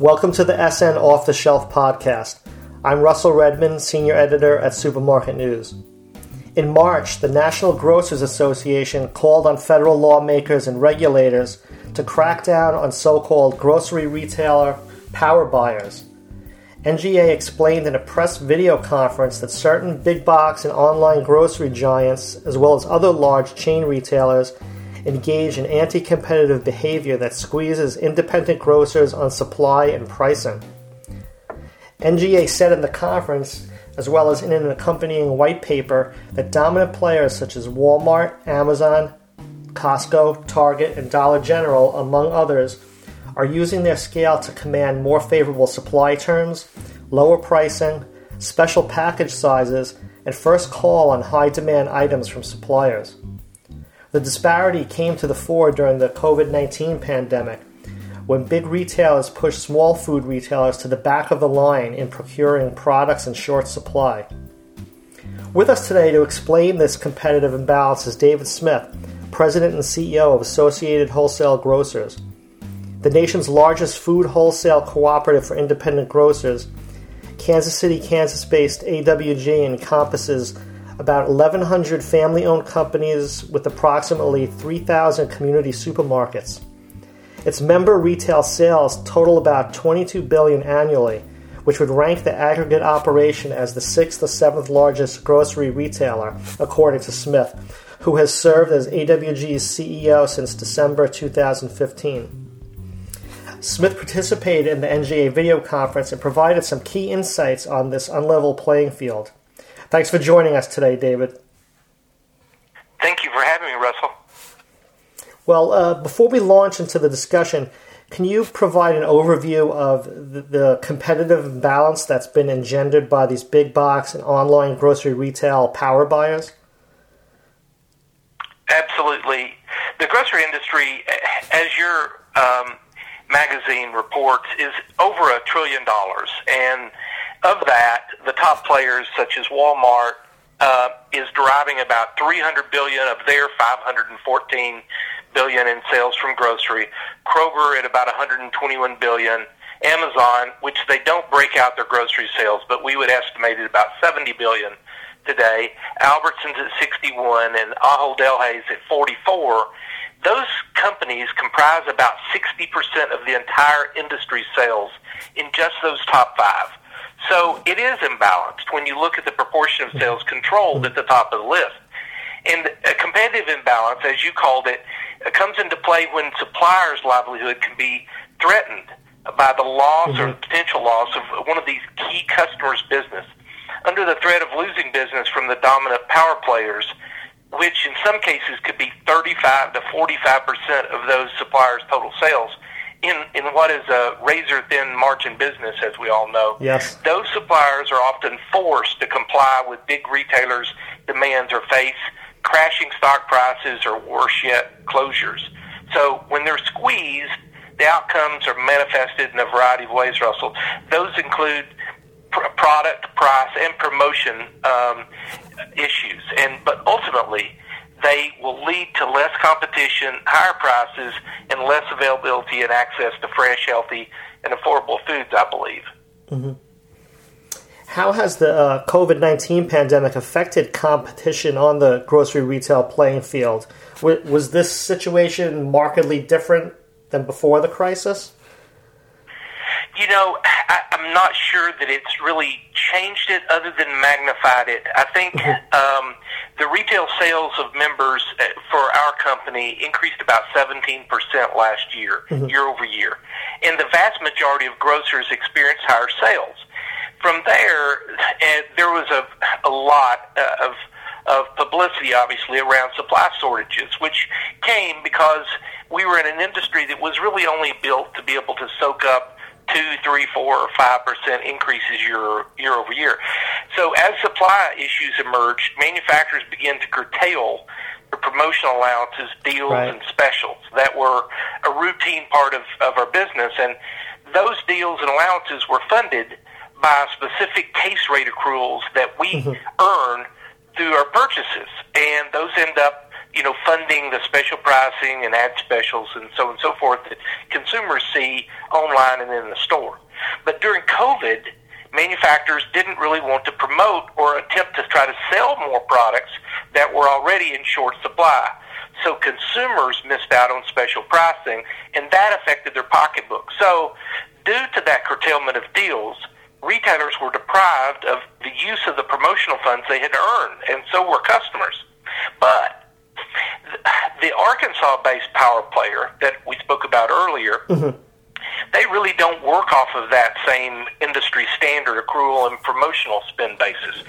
Welcome to the SN Off the Shelf podcast. I'm Russell Redman, Senior Editor at Supermarket News. In March, the National Grocers Association called on federal lawmakers and regulators to crack down on so called grocery retailer power buyers. NGA explained in a press video conference that certain big box and online grocery giants, as well as other large chain retailers, engage in anti competitive behavior that squeezes independent grocers on supply and pricing. NGA said in the conference as well as in an accompanying white paper, that dominant players such as Walmart, Amazon, Costco, Target, and Dollar General, among others, are using their scale to command more favorable supply terms, lower pricing, special package sizes, and first call on high demand items from suppliers. The disparity came to the fore during the COVID 19 pandemic when big retailers pushed small food retailers to the back of the line in procuring products in short supply. With us today to explain this competitive imbalance is David Smith, President and CEO of Associated Wholesale Grocers. The nation's largest food wholesale cooperative for independent grocers, Kansas City, Kansas based AWG encompasses about 1,100 family owned companies with approximately 3,000 community supermarkets. Its member retail sales total about 22 billion annually, which would rank the aggregate operation as the sixth or seventh largest grocery retailer, according to Smith, who has served as AWG's CEO since December 2015. Smith participated in the NGA video conference and provided some key insights on this unlevel playing field. Thanks for joining us today, David. Thank you for having me, Russell. Well, uh, before we launch into the discussion, can you provide an overview of the, the, competitive imbalance that's been engendered by these big box and online grocery retail power buyers? Absolutely. The grocery industry, as your um, magazine reports, is over a trillion dollars. And of that, the top players such as Walmart, uh, is deriving about 300 billion of their 514 billion in sales from grocery. Kroger at about 121 billion. Amazon, which they don't break out their grocery sales, but we would estimate at about 70 billion today. Albertsons at 61 and Ahold Delhaize at 44. Those companies comprise about 60% of the entire industry sales in just those top five. So it is imbalanced when you look at the proportion of sales controlled at the top of the list. And a competitive imbalance, as you called it, comes into play when suppliers' livelihood can be threatened by the loss mm-hmm. or the potential loss of one of these key customers' business. Under the threat of losing business from the dominant power players, which in some cases could be 35 to 45 percent of those suppliers' total sales, in, in what is a razor thin margin business, as we all know, yes. those suppliers are often forced to comply with big retailers' demands or face crashing stock prices or worse yet, closures. So when they're squeezed, the outcomes are manifested in a variety of ways, Russell. Those include pr- product, price, and promotion um, issues. And but ultimately, they will lead to less competition, higher prices, and less availability and access to fresh, healthy, and affordable foods. I believe. Mm-hmm. How has the uh, COVID 19 pandemic affected competition on the grocery retail playing field? Was this situation markedly different than before the crisis? You know, I, am not sure that it's really changed it other than magnified it. I think mm-hmm. um, the retail sales of members uh, for our company increased about 17% last year, mm-hmm. year over year. And the vast majority of grocers experienced higher sales from there, and there was a, a lot uh, of of publicity, obviously, around supply shortages, which came because we were in an industry that was really only built to be able to soak up two, three, four, or five percent increases year year over year. So as supply issues emerged, manufacturers began to curtail the promotional allowances, deals, right. and specials that were a routine part of, of our business, and those deals and allowances were funded by specific case rate accruals that we mm-hmm. earn through our purchases, and those end up you know, funding the special pricing and ad specials and so on and so forth that consumers see online and in the store. But during COVID, manufacturers didn't really want to promote or attempt to try to sell more products that were already in short supply. So consumers missed out on special pricing, and that affected their pocketbook. So, due to that curtailment of deals, retailers were deprived of the use of the promotional funds they had earned, and so were customers. But the Arkansas-based power player that we spoke about earlier, mm-hmm. they really don't work off of that same industry standard accrual and promotional spend basis.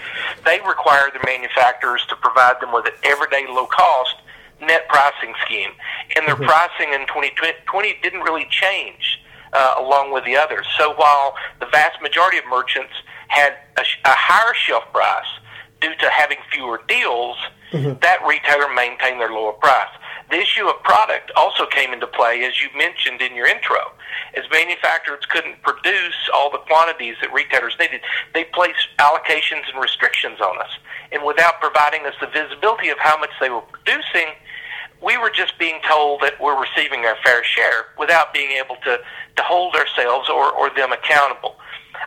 They require the manufacturers to provide them with an everyday low cost net pricing scheme, and their mm-hmm. pricing in 2020 didn't really change uh, along with the others. So while the vast majority of merchants had a, a higher shelf price due to having fewer deals, mm-hmm. that retailer maintained their lower price. The issue of product also came into play, as you mentioned in your intro. As manufacturers couldn't produce all the quantities that retailers needed, they placed allocations and restrictions on us. And without providing us the visibility of how much they were producing, we were just being told that we're receiving our fair share without being able to, to hold ourselves or, or them accountable.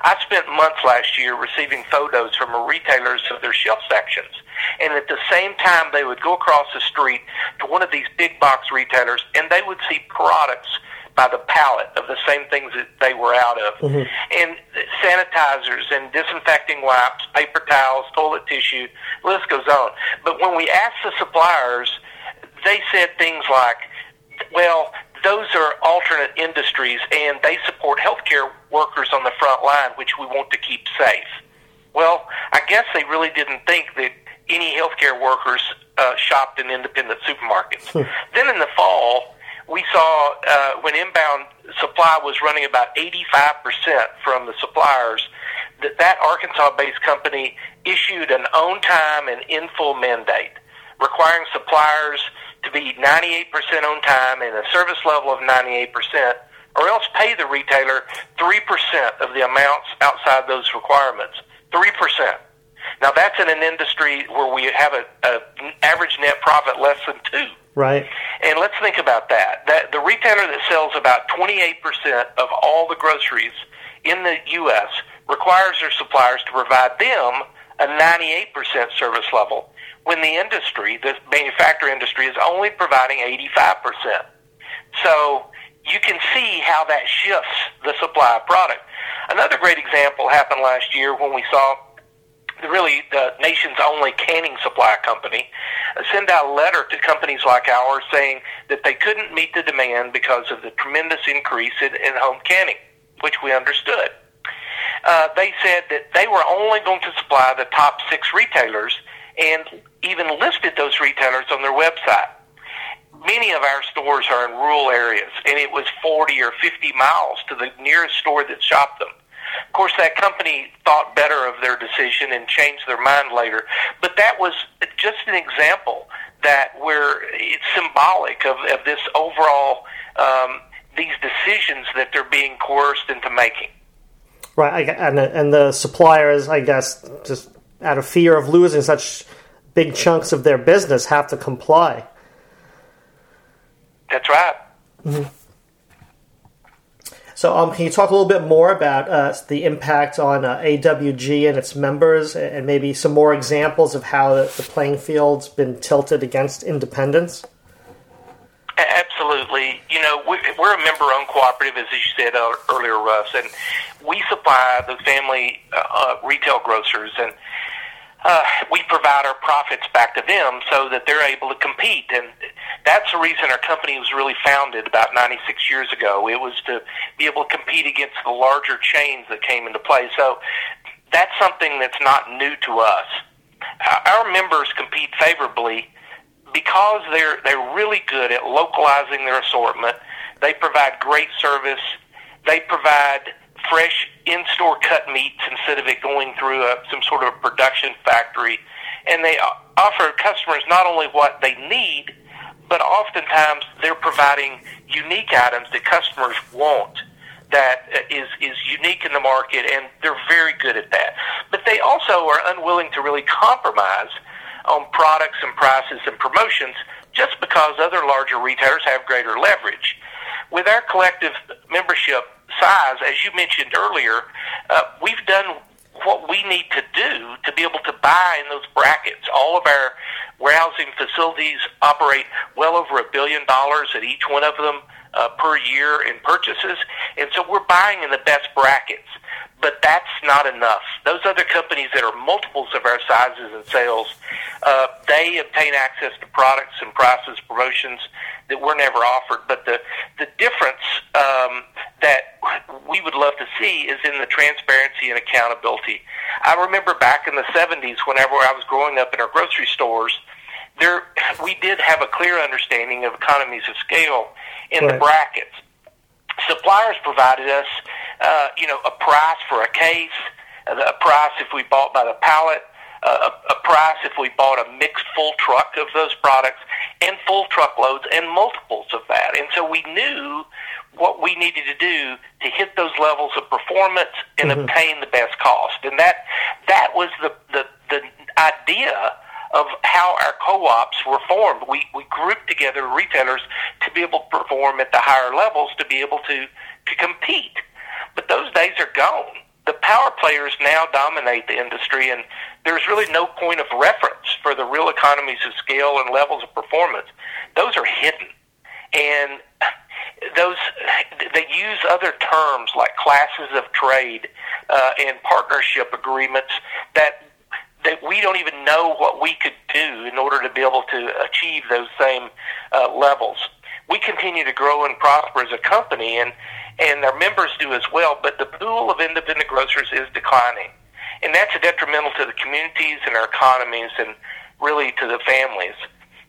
I spent months last year receiving photos from retailers of their shelf sections. And at the same time, they would go across the street to one of these big box retailers and they would see products by the pallet of the same things that they were out of. Mm-hmm. And sanitizers and disinfecting wipes, paper towels, toilet tissue, list goes on. But when we asked the suppliers, they said things like, well, those are alternate industries and they support healthcare workers on the front line, which we want to keep safe. Well, I guess they really didn't think that any healthcare workers uh, shopped in independent supermarkets. Hmm. then in the fall, we saw uh, when inbound supply was running about 85% from the suppliers, that that Arkansas-based company issued an on-time and in-full mandate requiring suppliers to be 98% on time and a service level of 98%, or else pay the retailer 3% of the amounts outside those requirements. 3%. Now that's in an industry where we have a, a average net profit less than two. Right. And let's think about that. That the retailer that sells about 28% of all the groceries in the U.S. requires their suppliers to provide them a 98% service level when the industry, the manufacturing industry, is only providing 85%. So you can see how that shifts the supply of product. Another great example happened last year when we saw the, really the nation's only canning supply company send out a letter to companies like ours saying that they couldn't meet the demand because of the tremendous increase in, in home canning, which we understood. Uh, they said that they were only going to supply the top six retailers and even listed those retailers on their website. Many of our stores are in rural areas, and it was 40 or 50 miles to the nearest store that shopped them. Of course, that company thought better of their decision and changed their mind later. But that was just an example that where it's symbolic of, of this overall um, these decisions that they're being coerced into making. Right, and and the suppliers, I guess, just out of fear of losing such big chunks of their business, have to comply. That's right. Mm-hmm. So, um, can you talk a little bit more about uh, the impact on uh, AWG and its members, and maybe some more examples of how the, the playing field's been tilted against independents? Absolutely. You know, we, are a member-owned cooperative, as you said earlier, Russ, and we supply the family uh, uh, retail grocers, and uh, we provide our profits back to them so that they're able to compete. And that's the reason our company was really founded about 96 years ago. It was to be able to compete against the larger chains that came into play. So that's something that's not new to us. Our members compete favorably because they're they're really good at localizing their assortment. They provide great service. They provide fresh in-store cut meats instead of it going through a, some sort of a production factory, and they offer customers not only what they need, but oftentimes they're providing unique items that customers want that uh, is is unique in the market, and they're very good at that. But they also are unwilling to really compromise on products and prices and promotions just because other larger retailers have greater leverage. With our collective membership size, as you mentioned earlier, uh, we've done what we need to do to be able to buy in those brackets. All of our warehousing facilities operate well over a billion dollars at each one of them uh, per year in purchases, and so we're buying in the best brackets. But that's not enough. Those other companies that are multiples of our sizes and sales, uh, they obtain access to products and prices, promotions that we're never offered. But the the difference um, that we would love to see is in the transparency and accountability. I remember back in the 70s, whenever I was growing up in our grocery stores, there we did have a clear understanding of economies of scale in right. the brackets. Suppliers provided us, uh, you know, a price for a case, a price if we bought by the pallet, uh, a, a price if we bought a mixed full truck of those products, and full truckloads and multiples of that. And so we knew what we needed to do to hit those levels of performance and mm-hmm. obtain the best cost. And that that was the the, the idea of how our co-ops were formed. We we grouped together retailers to be able to perform at the higher levels to be able to to compete. But those days are gone. The power players now dominate the industry, and there's really no point of reference for the real economies of scale and levels of performance. Those are hidden, and those they use other terms like classes of trade uh, and partnership agreements that that we don't even know what we could do in order to be able to achieve those same uh, levels. We continue to grow and prosper as a company, and and our members do as well. But the pool of independent grocers is declining, and that's detrimental to the communities and our economies, and really to the families.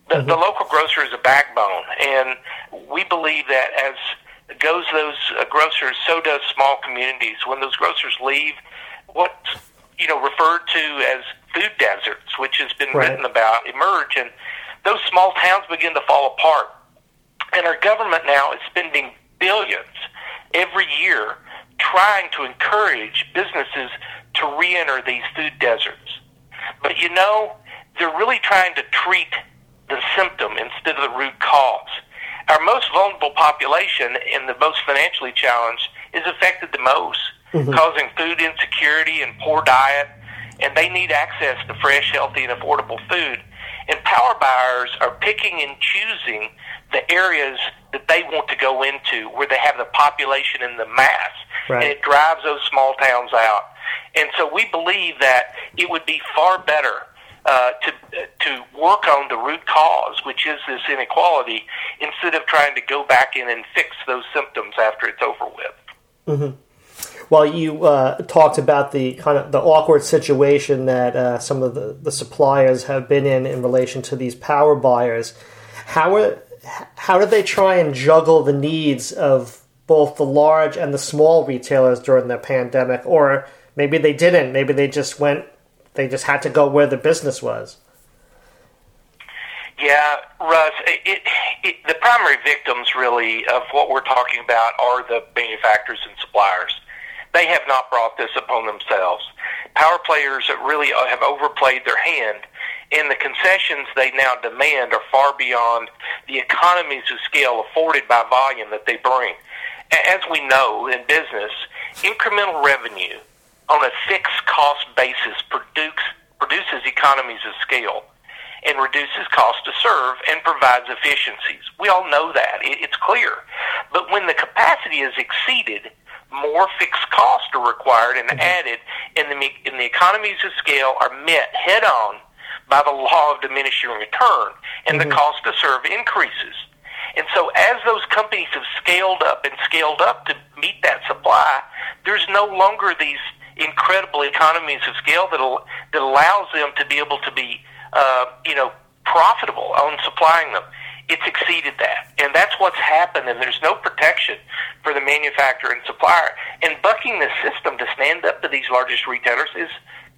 The, mm-hmm. the local grocer is a backbone, and we believe that as goes those uh, grocers, so does small communities. When those grocers leave, what you know referred to as food deserts, which has been right. written about, emerge, and those small towns begin to fall apart. And our government now is spending billions every year trying to encourage businesses to re-enter these food deserts. But you know, they're really trying to treat the symptom instead of the root cause. Our most vulnerable population and the most financially challenged is affected the most, mm-hmm. causing food insecurity and poor diet, and they need access to fresh, healthy, and affordable food. And power buyers are picking and choosing the areas that they want to go into where they have the population in the mass. Right. And it drives those small towns out. And so we believe that it would be far better uh, to to work on the root cause, which is this inequality, instead of trying to go back in and fix those symptoms after it's over with. Mm-hmm. Well, you uh, talked about the kind of the awkward situation that uh, some of the, the suppliers have been in in relation to these power buyers. How are, how did they try and juggle the needs of both the large and the small retailers during the pandemic, or maybe they didn't? Maybe they just went, they just had to go where the business was. Yeah, Russ. It, it, the primary victims, really, of what we're talking about are the manufacturers and suppliers they have not brought this upon themselves. Power players that really uh, have overplayed their hand, and the concessions they now demand are far beyond the economies of scale afforded by volume that they bring. As we know in business, incremental revenue on a fixed cost basis produce, produces economies of scale and reduces cost to serve and provides efficiencies. We all know that. It's clear. But when the capacity is exceeded, more fixed costs are required and mm-hmm. added, and the, and the economies of scale are met head on by the law of diminishing return, and mm-hmm. the cost to serve increases. And so, as those companies have scaled up and scaled up to meet that supply, there's no longer these incredible economies of scale that that allows them to be able to be, uh, you know, profitable on supplying them it's exceeded that. And that's what's happened, and there's no protection for the manufacturer and supplier. And bucking the system to stand up to these largest retailers is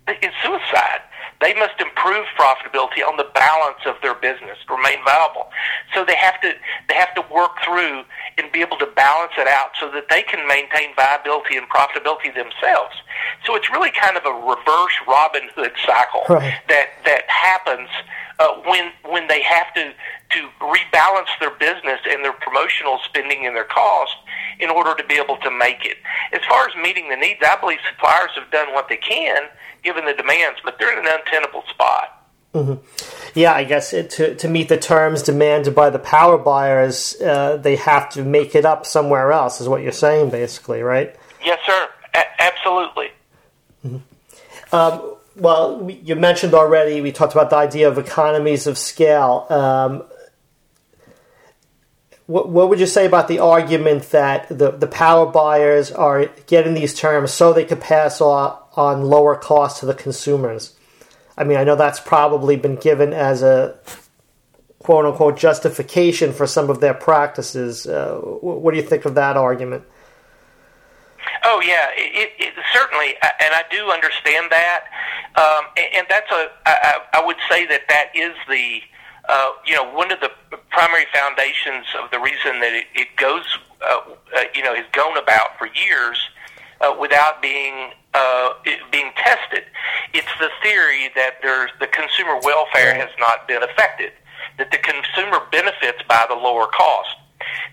is suicide. They must improve profitability on the balance of their business to remain viable. So they have to they have to work through and be able to balance it out so that they can maintain viability and profitability themselves. So it's really kind of a reverse Robin Hood cycle right. that that happens uh, when when they have to to rebalance their business and their promotional spending and their cost in order to be able to make it. As far as meeting the needs, I believe suppliers have done what they can given the demands, but they're in an untenable spot. Mm-hmm. Yeah, I guess it, to to meet the terms demanded by the power buyers, uh, they have to make it up somewhere else. Is what you're saying, basically, right? Yes, sir. A- absolutely. Mm-hmm. Um, well, you mentioned already. We talked about the idea of economies of scale. Um, what, what would you say about the argument that the, the power buyers are getting these terms so they could pass on, on lower costs to the consumers? I mean, I know that's probably been given as a quote unquote justification for some of their practices. Uh, what do you think of that argument? Oh yeah, it, it, certainly, and I do understand that, um, and that's a. I, I would say that that is the, uh, you know, one of the primary foundations of the reason that it, it goes, uh, uh, you know, has gone about for years uh, without being uh, being tested. It's the theory that there's the consumer welfare has not been affected, that the consumer benefits by the lower cost.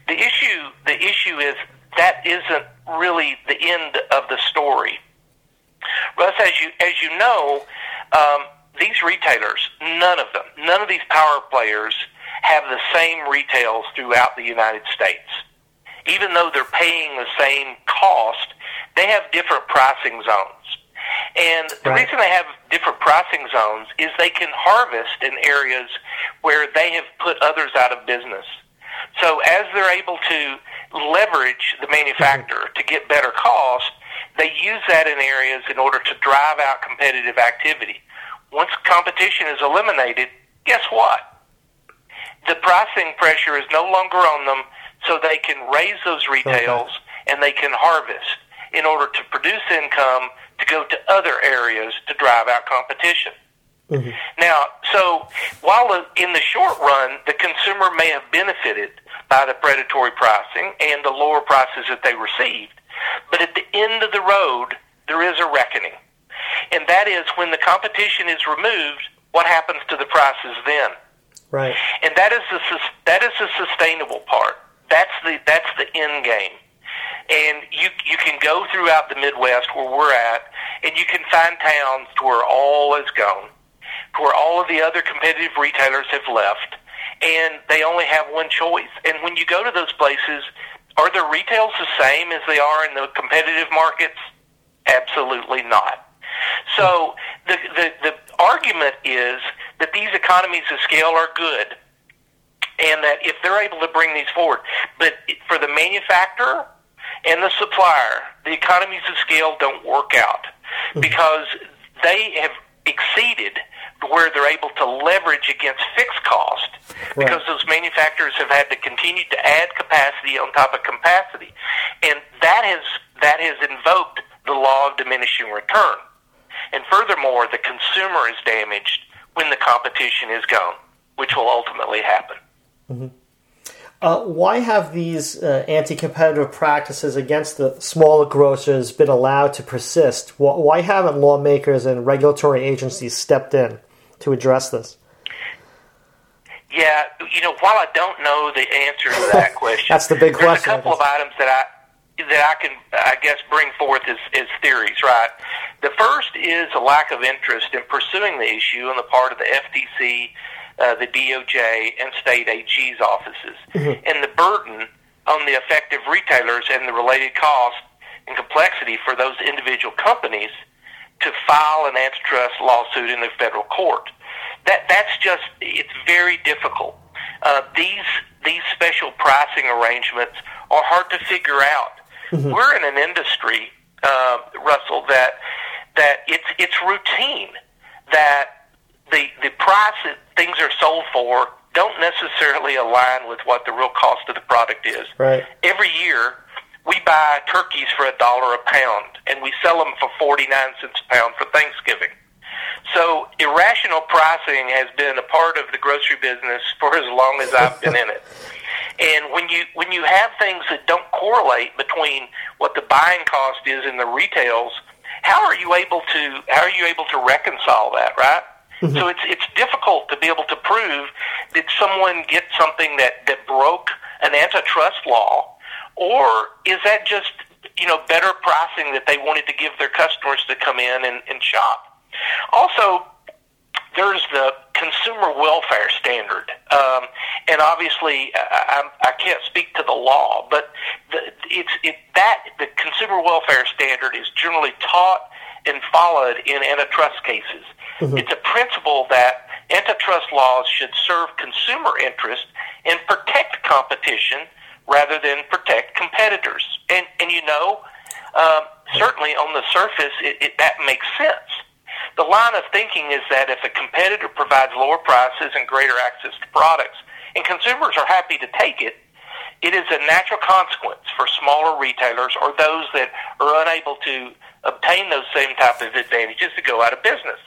The issue, the issue is that isn't really the end of the story. Russ, as you as you know, um, these retailers, none of them, none of these power players have the same retails throughout the United States. Even though they're paying the same cost, they have different pricing zones. And the right. reason they have different pricing zones is they can harvest in areas where they have put others out of business. So as they're able to leverage the manufacturer to get better cost, they use that in areas in order to drive out competitive activity. Once competition is eliminated, guess what? The pricing pressure is no longer on them, so they can raise those retails okay. and they can harvest in order to produce income to go to other areas to drive out competition. Mm-hmm. Now, so while in the short run, the consumer may have benefited by the predatory pricing and the lower prices that they received, but at the end of the road, there is a reckoning. And that is when the competition is removed, what happens to the prices then? Right. And that is the that is the sustainable part. That's the that's the end game. And you you can go throughout the Midwest where we're at, and you can find towns to where all is gone, to where all of the other competitive retailers have left, and they only have one choice. And when you go to those places, are the retails the same as they are in the competitive markets? Absolutely not. So the, the, the argument is that these economies of scale are good and that if they're able to bring these forward, but for the manufacturer and the supplier, the economies of scale don't work out hmm. because they have exceeded where they're able to leverage against fixed cost because right. those manufacturers have had to continue to add capacity on top of capacity, and that has that has invoked the law of diminishing return. And furthermore, the consumer is damaged when the competition is gone, which will ultimately happen. Mm-hmm. Uh, why have these uh, anti-competitive practices against the smaller grocers been allowed to persist? Why haven't lawmakers and regulatory agencies stepped in to address this? Yeah, you know, while I don't know the answer to that question, that's the big there's question. a couple of items that I that I can, I guess, bring forth as, as theories. Right. The first is a lack of interest in pursuing the issue on the part of the FTC uh, the DOJ, and state AG's offices. Mm-hmm. And the burden on the effective retailers and the related cost and complexity for those individual companies to file an antitrust lawsuit in the federal court. That that's just it's very difficult. Uh, these these special pricing arrangements are hard to figure out. Mm-hmm. We're in an industry, uh, Russell, that that it's it's routine that the the price that things are sold for don't necessarily align with what the real cost of the product is. Right. Every year, we buy turkeys for a dollar a pound, and we sell them for forty nine cents a pound for Thanksgiving. So irrational pricing has been a part of the grocery business for as long as I've been in it. And when you when you have things that don't correlate between what the buying cost is in the retails, how are you able to how are you able to reconcile that, right? Mm-hmm. So it's it's difficult to be able to prove did someone get something that that broke an antitrust law, or is that just you know better pricing that they wanted to give their customers to come in and, and shop? Also, there's the consumer welfare standard, um, and obviously I, I, I can't speak to the law, but the, it's it, that the consumer welfare standard is generally taught and followed in antitrust cases. Mm-hmm. It's a principle that antitrust laws should serve consumer interest and protect competition rather than protect competitors. And and you know, um, certainly on the surface, it, it, that makes sense. The line of thinking is that if a competitor provides lower prices and greater access to products, and consumers are happy to take it, it is a natural consequence for smaller retailers or those that are unable to obtain those same type of advantages to go out of business.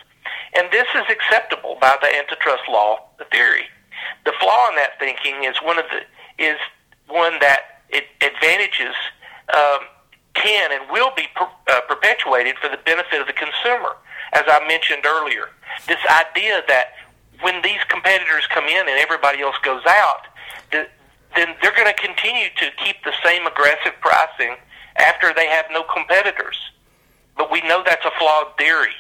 And this is acceptable by the antitrust law theory. The flaw in that thinking is one of the is one that it advantages um, can and will be per, uh, perpetuated for the benefit of the consumer. As I mentioned earlier, this idea that when these competitors come in and everybody else goes out, the, then they're going to continue to keep the same aggressive pricing after they have no competitors. But we know that's a flawed theory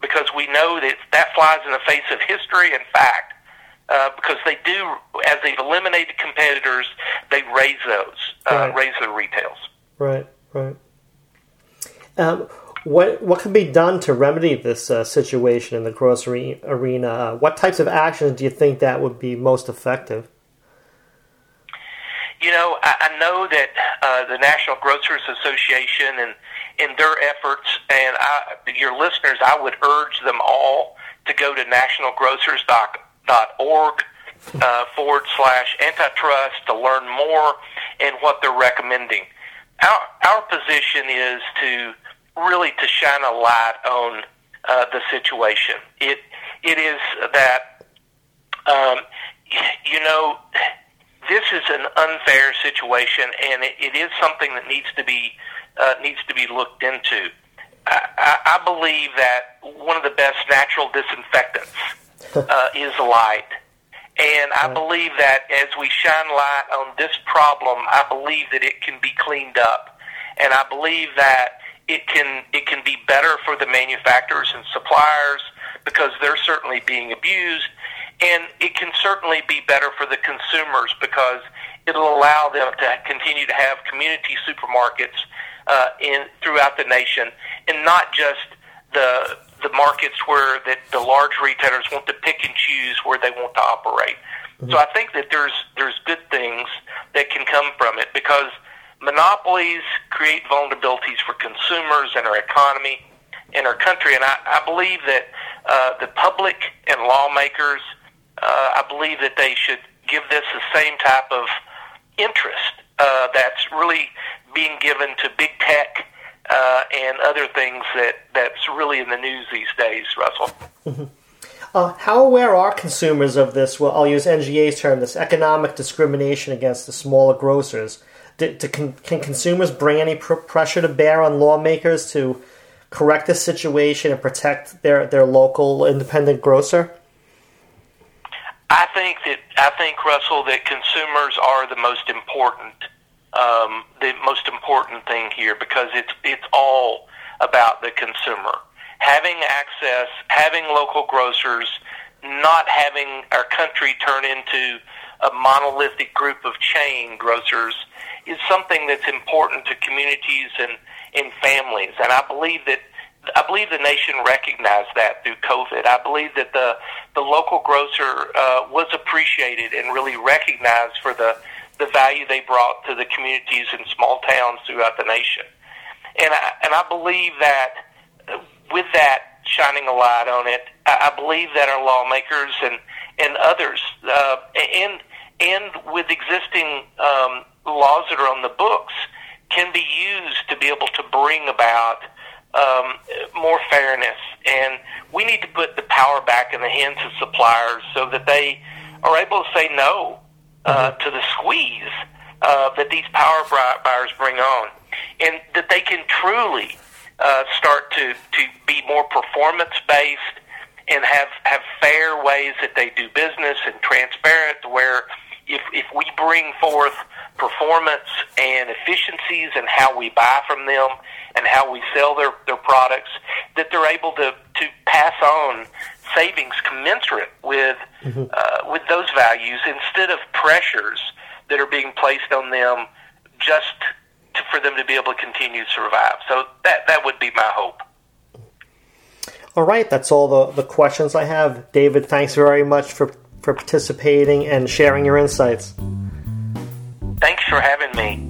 because we know that that flies in the face of history and fact. Uh, because they do, as they've eliminated competitors, they raise those, uh, right. raise their retails. Right, right. Um, what what can be done to remedy this uh, situation in the grocery arena? What types of actions do you think that would be most effective? You know, I, I know that uh, the National Grocers Association and in their efforts, and I, your listeners, I would urge them all to go to nationalgrocers.org uh, forward slash antitrust to learn more and what they're recommending. Our, our position is to really to shine a light on uh, the situation. It it is that um, you know this is an unfair situation, and it, it is something that needs to be uh, needs to be looked into. I, I, believe that one of the best natural disinfectants uh, is light. And I believe that as we shine light on this problem, I believe that it can be cleaned up. And I believe that it can it can be better for the manufacturers and suppliers because they're certainly being abused and it can certainly be better for the consumers because it'll allow them to continue to have community supermarkets uh, in throughout the nation, and not just the the markets where that the large retailers want to pick and choose where they want to operate. Mm-hmm. So I think that there's there's good things that can come from it because monopolies create vulnerabilities for consumers and our economy and our country. And I, I believe that uh, the public and lawmakers uh, I believe that they should give this the same type of interest uh, that's really being given to big tech uh, and other things that, that's really in the news these days, Russell. Mm-hmm. Uh, how aware are consumers of this? Well, I'll use NGA's term, this economic discrimination against the smaller grocers. Do, do, can, can, consumers bring any pr- pressure to bear on lawmakers to correct this situation and protect their, their local independent grocer? I think that I think Russell that consumers are the most important um, the most important thing here because it's it's all about the consumer having access, having local grocers, not having our country turn into a monolithic group of chain grocers is something that's important to communities and in families. And I believe that I believe the nation recognized that through COVID. I believe that the the local grocer uh, was appreciated and really recognized for the the value they brought to the communities and small towns throughout the nation. And I and I believe that with that shining a light on it, I, I believe that our lawmakers and and others uh, and and with existing um, laws that are on the books can be used to be able to bring about um, more fairness. And we need to put the power back in the hands of suppliers so that they are able to say no uh, mm-hmm. to the squeeze uh, that these power buyers bring on, and that they can truly uh, start to, to be more performance based and have have fair ways that they do business and transparent where if if we bring forth performance and efficiencies and how we buy from them and how we sell their, their products, that they're able to, to pass on savings commensurate with mm-hmm. uh, with those values instead of pressures that are being placed on them just to, for them to be able to continue to survive. So that that would be my hope. All right, that's all the, the questions I have. David, thanks very much for, for participating and sharing your insights. Thanks for having me.